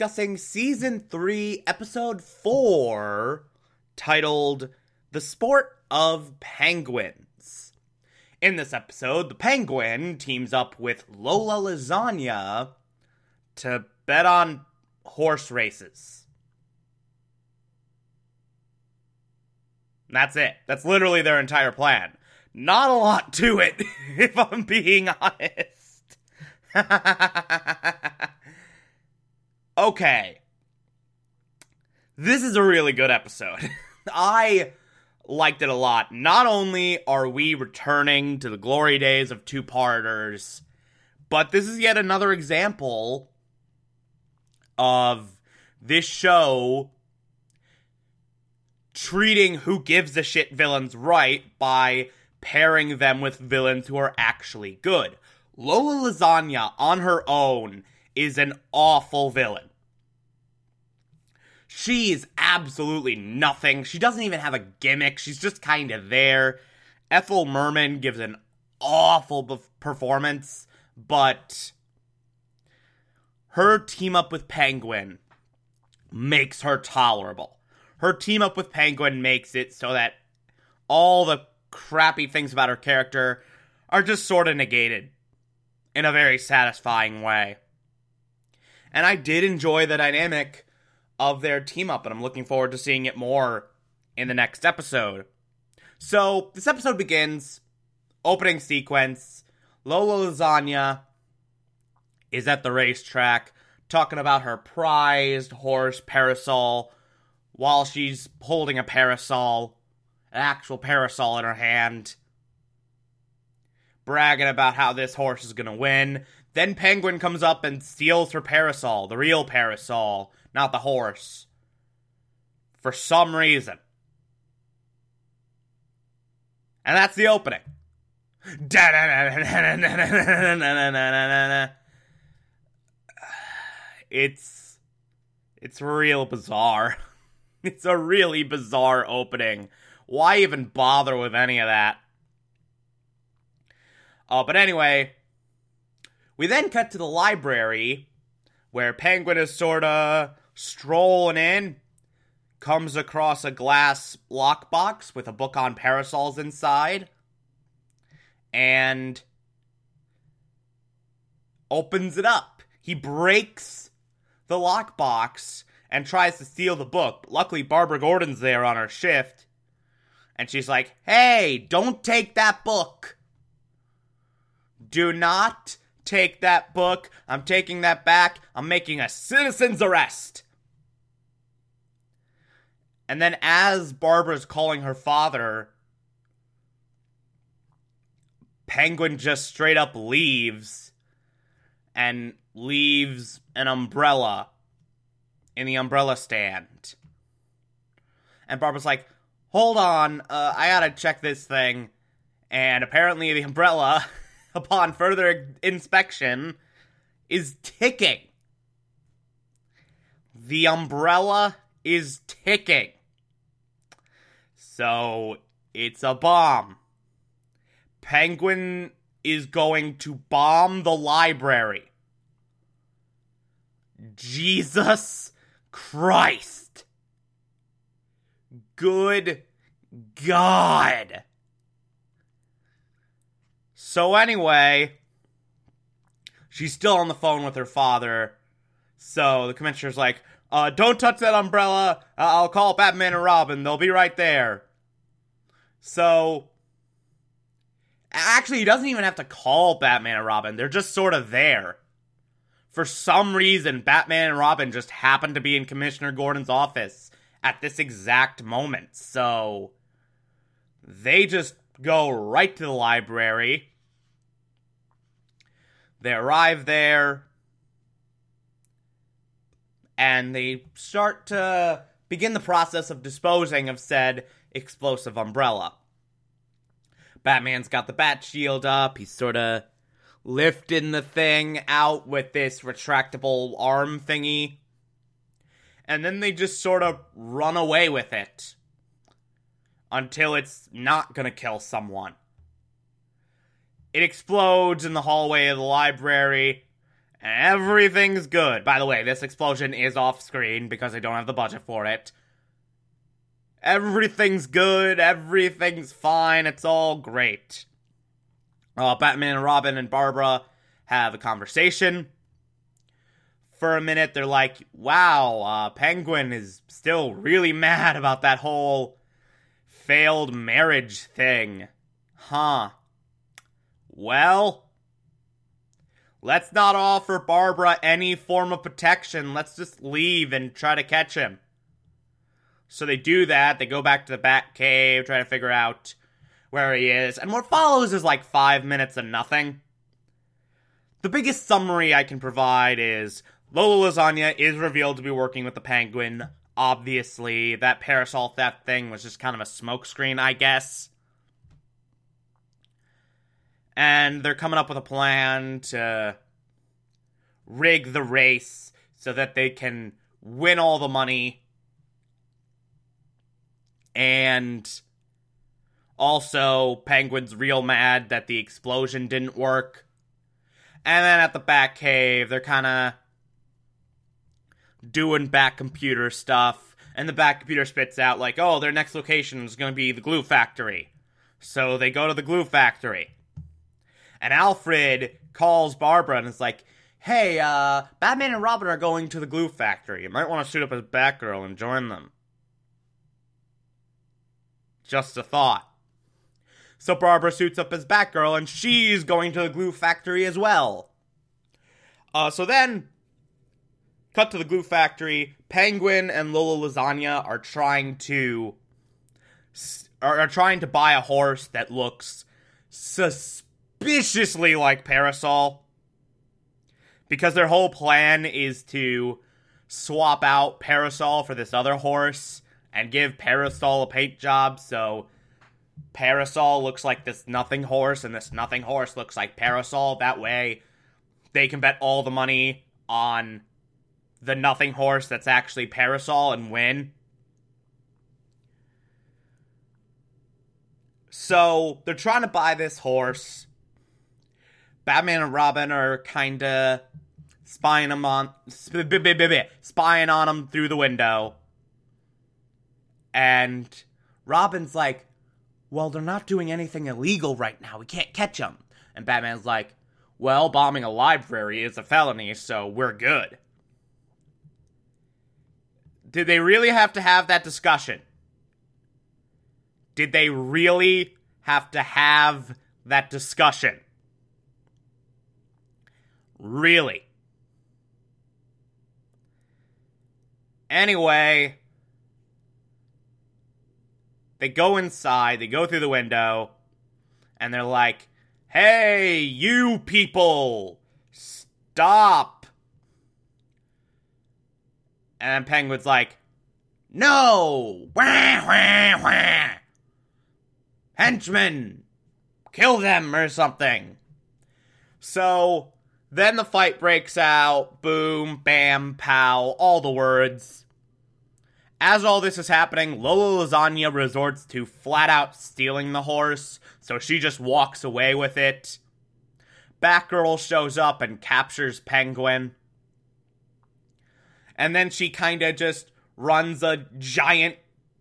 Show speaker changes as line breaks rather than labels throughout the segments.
Discussing season 3, episode 4, titled The Sport of Penguins. In this episode, the penguin teams up with Lola Lasagna to bet on horse races. That's it. That's literally their entire plan. Not a lot to it, if I'm being honest. okay. This is a really good episode. I liked it a lot. Not only are we returning to the glory days of two parters, but this is yet another example of this show treating who gives a shit villains right by pairing them with villains who are actually good. Lola Lasagna on her own is an awful villain. She is absolutely nothing. She doesn't even have a gimmick. She's just kind of there. Ethel Merman gives an awful be- performance, but her team up with Penguin makes her tolerable. Her team up with Penguin makes it so that all the crappy things about her character are just sort of negated in a very satisfying way. And I did enjoy the dynamic of their team up, and I'm looking forward to seeing it more in the next episode. So, this episode begins, opening sequence. Lola Lasagna is at the racetrack talking about her prized horse parasol while she's holding a parasol, an actual parasol in her hand, bragging about how this horse is gonna win. Then Penguin comes up and steals her parasol, the real parasol, not the horse. For some reason. And that's the opening. It's it's real bizarre. It's a really bizarre opening. Why even bother with any of that? Uh, but anyway, we then cut to the library where Penguin is sort of strolling in, comes across a glass lockbox with a book on parasols inside, and opens it up. He breaks the lockbox and tries to steal the book. But luckily, Barbara Gordon's there on her shift, and she's like, Hey, don't take that book. Do not take that book. I'm taking that back. I'm making a citizen's arrest. And then, as Barbara's calling her father, Penguin just straight up leaves and leaves an umbrella in the umbrella stand. And Barbara's like, hold on, uh, I gotta check this thing. And apparently, the umbrella upon further inspection, is ticking. The umbrella is ticking. So it's a bomb. Penguin is going to bomb the library. Jesus Christ. Good God. So anyway, she's still on the phone with her father. So the commissioner's like, uh, don't touch that umbrella. Uh, I'll call Batman and Robin. They'll be right there. So, actually, he doesn't even have to call Batman and Robin. They're just sort of there. For some reason, Batman and Robin just happen to be in Commissioner Gordon's office at this exact moment. So they just go right to the library. They arrive there and they start to begin the process of disposing of said explosive umbrella. Batman's got the bat shield up. He's sort of lifting the thing out with this retractable arm thingy. And then they just sort of run away with it until it's not gonna kill someone. It explodes in the hallway of the library, everything's good. By the way, this explosion is off screen because I don't have the budget for it. Everything's good, everything's fine, it's all great. Uh, Batman and Robin and Barbara have a conversation. For a minute, they're like, wow, uh, Penguin is still really mad about that whole failed marriage thing. Huh. Well, let's not offer Barbara any form of protection. Let's just leave and try to catch him. So they do that. They go back to the Bat Cave, try to figure out where he is. And what follows is like five minutes of nothing. The biggest summary I can provide is Lola Lasagna is revealed to be working with the Penguin. Obviously, that parasol theft thing was just kind of a smokescreen, I guess. And they're coming up with a plan to rig the race so that they can win all the money and also, Penguin's real mad that the explosion didn't work. And then at the Bat Cave, they're kind of doing bat computer stuff. And the bat computer spits out, like, oh, their next location is going to be the glue factory. So they go to the glue factory. And Alfred calls Barbara and is like, hey, uh, Batman and Robin are going to the glue factory. You might want to suit up as Batgirl and join them. Just a thought. So Barbara suits up as Batgirl, and she's going to the glue factory as well. Uh, so then, cut to the glue factory. Penguin and Lola Lasagna are trying to are, trying to buy a horse that looks suspiciously like Parasol, because their whole plan is to swap out Parasol for this other horse and give Parasol a paint job so Parasol looks like this nothing horse and this nothing horse looks like Parasol. That way they can bet all the money on the nothing horse that's actually Parasol and win. So they're trying to buy this horse. Batman and Robin are kind of spying him on spying on him through the window. And Robin's like, "Well, they're not doing anything illegal right now. We can't catch them." And Batman's like, "Well, bombing a library is a felony, so we're good." Did they really have to have that discussion? Did they really have to have that discussion? Really? Anyway, they go inside, they go through the window, and they're like, Hey, you people! Stop! And Penguin's like, No! Wah, wah, wah! Henchmen! Kill them or something! So, then the fight breaks out. Boom, bam, pow, all the words. As all this is happening, Lola Lasagna resorts to flat out stealing the horse, so she just walks away with it. Batgirl shows up and captures Penguin. And then she kinda just runs a giant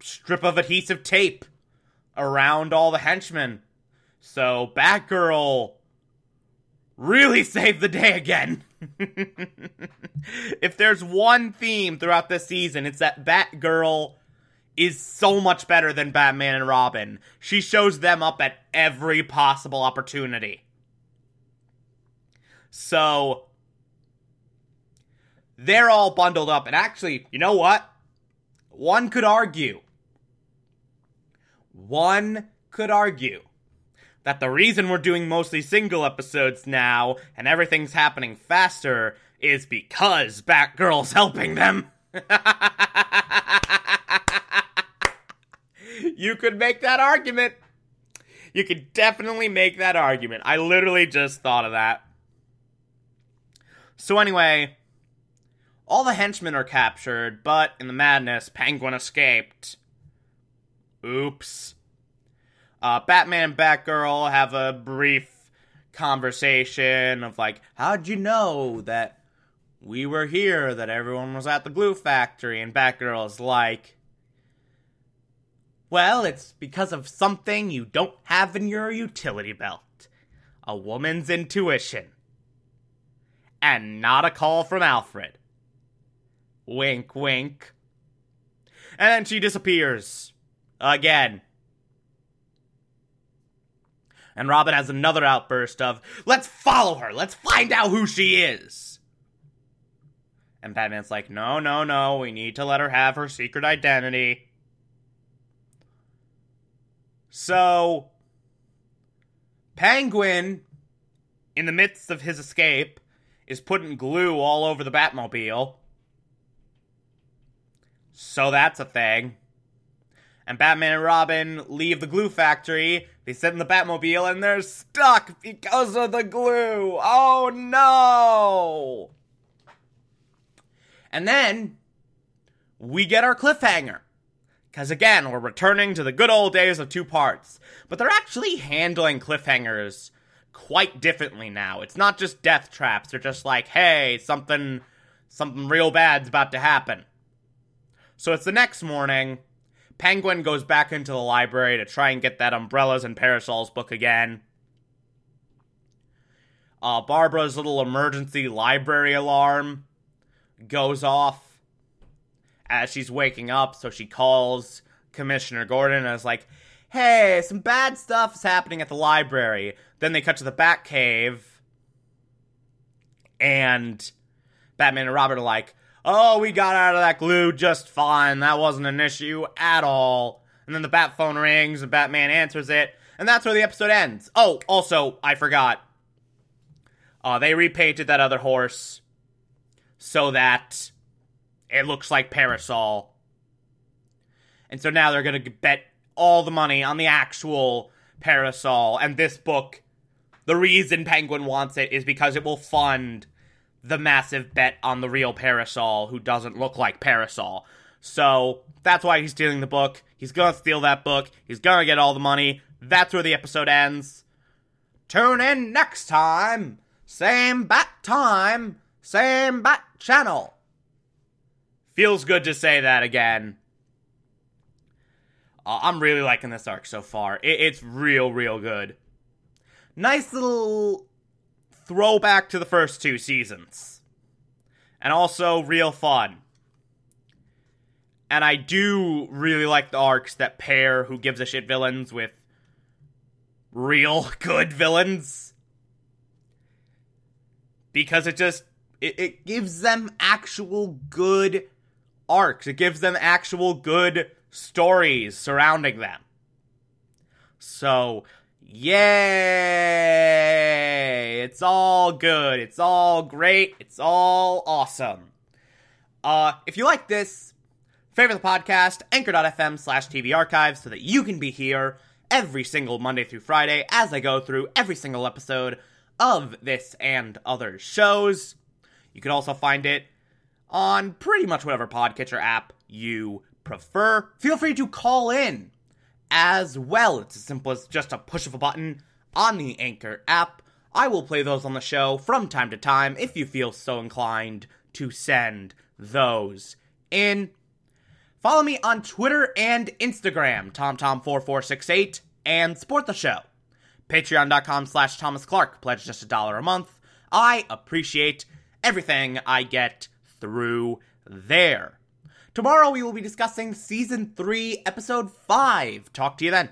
strip of adhesive tape around all the henchmen. So Batgirl really saved the day again. if there's one theme throughout this season, it's that Batgirl is so much better than Batman and Robin. She shows them up at every possible opportunity. So they're all bundled up. And actually, you know what? One could argue. One could argue that the reason we're doing mostly single episodes now and everything's happening faster is because Batgirl's helping them. you could make that argument. You could definitely make that argument. I literally just thought of that. So, anyway, all the henchmen are captured, but in the madness, Penguin escaped. Oops. Uh, Batman and Batgirl have a brief conversation of like, how'd you know that we were here, that everyone was at the glue factory? And Batgirl's like, well, it's because of something you don't have in your utility belt a woman's intuition. And not a call from Alfred. Wink, wink. And then she disappears. Again. And Robin has another outburst of, let's follow her, let's find out who she is. And Batman's like, no, no, no, we need to let her have her secret identity. So, Penguin, in the midst of his escape, is putting glue all over the Batmobile. So that's a thing. And Batman and Robin leave the glue factory. They sit in the Batmobile and they're stuck because of the glue. Oh no! And then we get our cliffhanger. Because again, we're returning to the good old days of two parts. But they're actually handling cliffhangers quite differently now. It's not just death traps. They're just like, hey, something something real bad's about to happen. So it's the next morning. Penguin goes back into the library to try and get that umbrellas and parasols book again. Uh, Barbara's little emergency library alarm goes off as she's waking up, so she calls Commissioner Gordon and is like, hey, some bad stuff is happening at the library. Then they cut to the Batcave, and Batman and Robin are like, oh, we got out of that glue just fine. That wasn't an issue at all. And then the bat phone rings and Batman answers it, and that's where the episode ends. Oh, also, I forgot. Uh, they repainted that other horse so that it looks like Parasol. And so now they're going to bet all the money on the actual Parasol. And this book, the reason Penguin wants it is because it will fund the massive bet on the real Parasol who doesn't look like Parasol. So that's why he's stealing the book. He's gonna steal that book. He's gonna get all the money. That's where the episode ends. Tune in next time. Same bat time. Same bat channel. Feels good to say that again. Uh, I'm really liking this arc so far. It, it's real, real good. Nice little throwback to the first two seasons. And also real fun. And I do really like the arcs that pair who gives a shit villains with real good villains. Because it just it, it gives them actual good arcs. It gives them actual good stories surrounding them. So Yay! It's all good. It's all great. It's all awesome. Uh, if you like this, favorite the podcast, anchor.fm slash TV archives so that you can be here every single Monday through Friday as I go through every single episode of this and other shows. You can also find it on pretty much whatever podcatcher app you prefer. Feel free to call in as well. It's as simple as just a push of a button on the Anchor app. I will play those on the show from time to time if you feel so inclined to send those in. Follow me on Twitter and Instagram, TomTom4468, and support the show. Patreon.com slash Thomas Clark. Pledge just a dollar a month. I appreciate everything I get through there. Tomorrow we will be discussing season 3, episode 5. Talk to you then.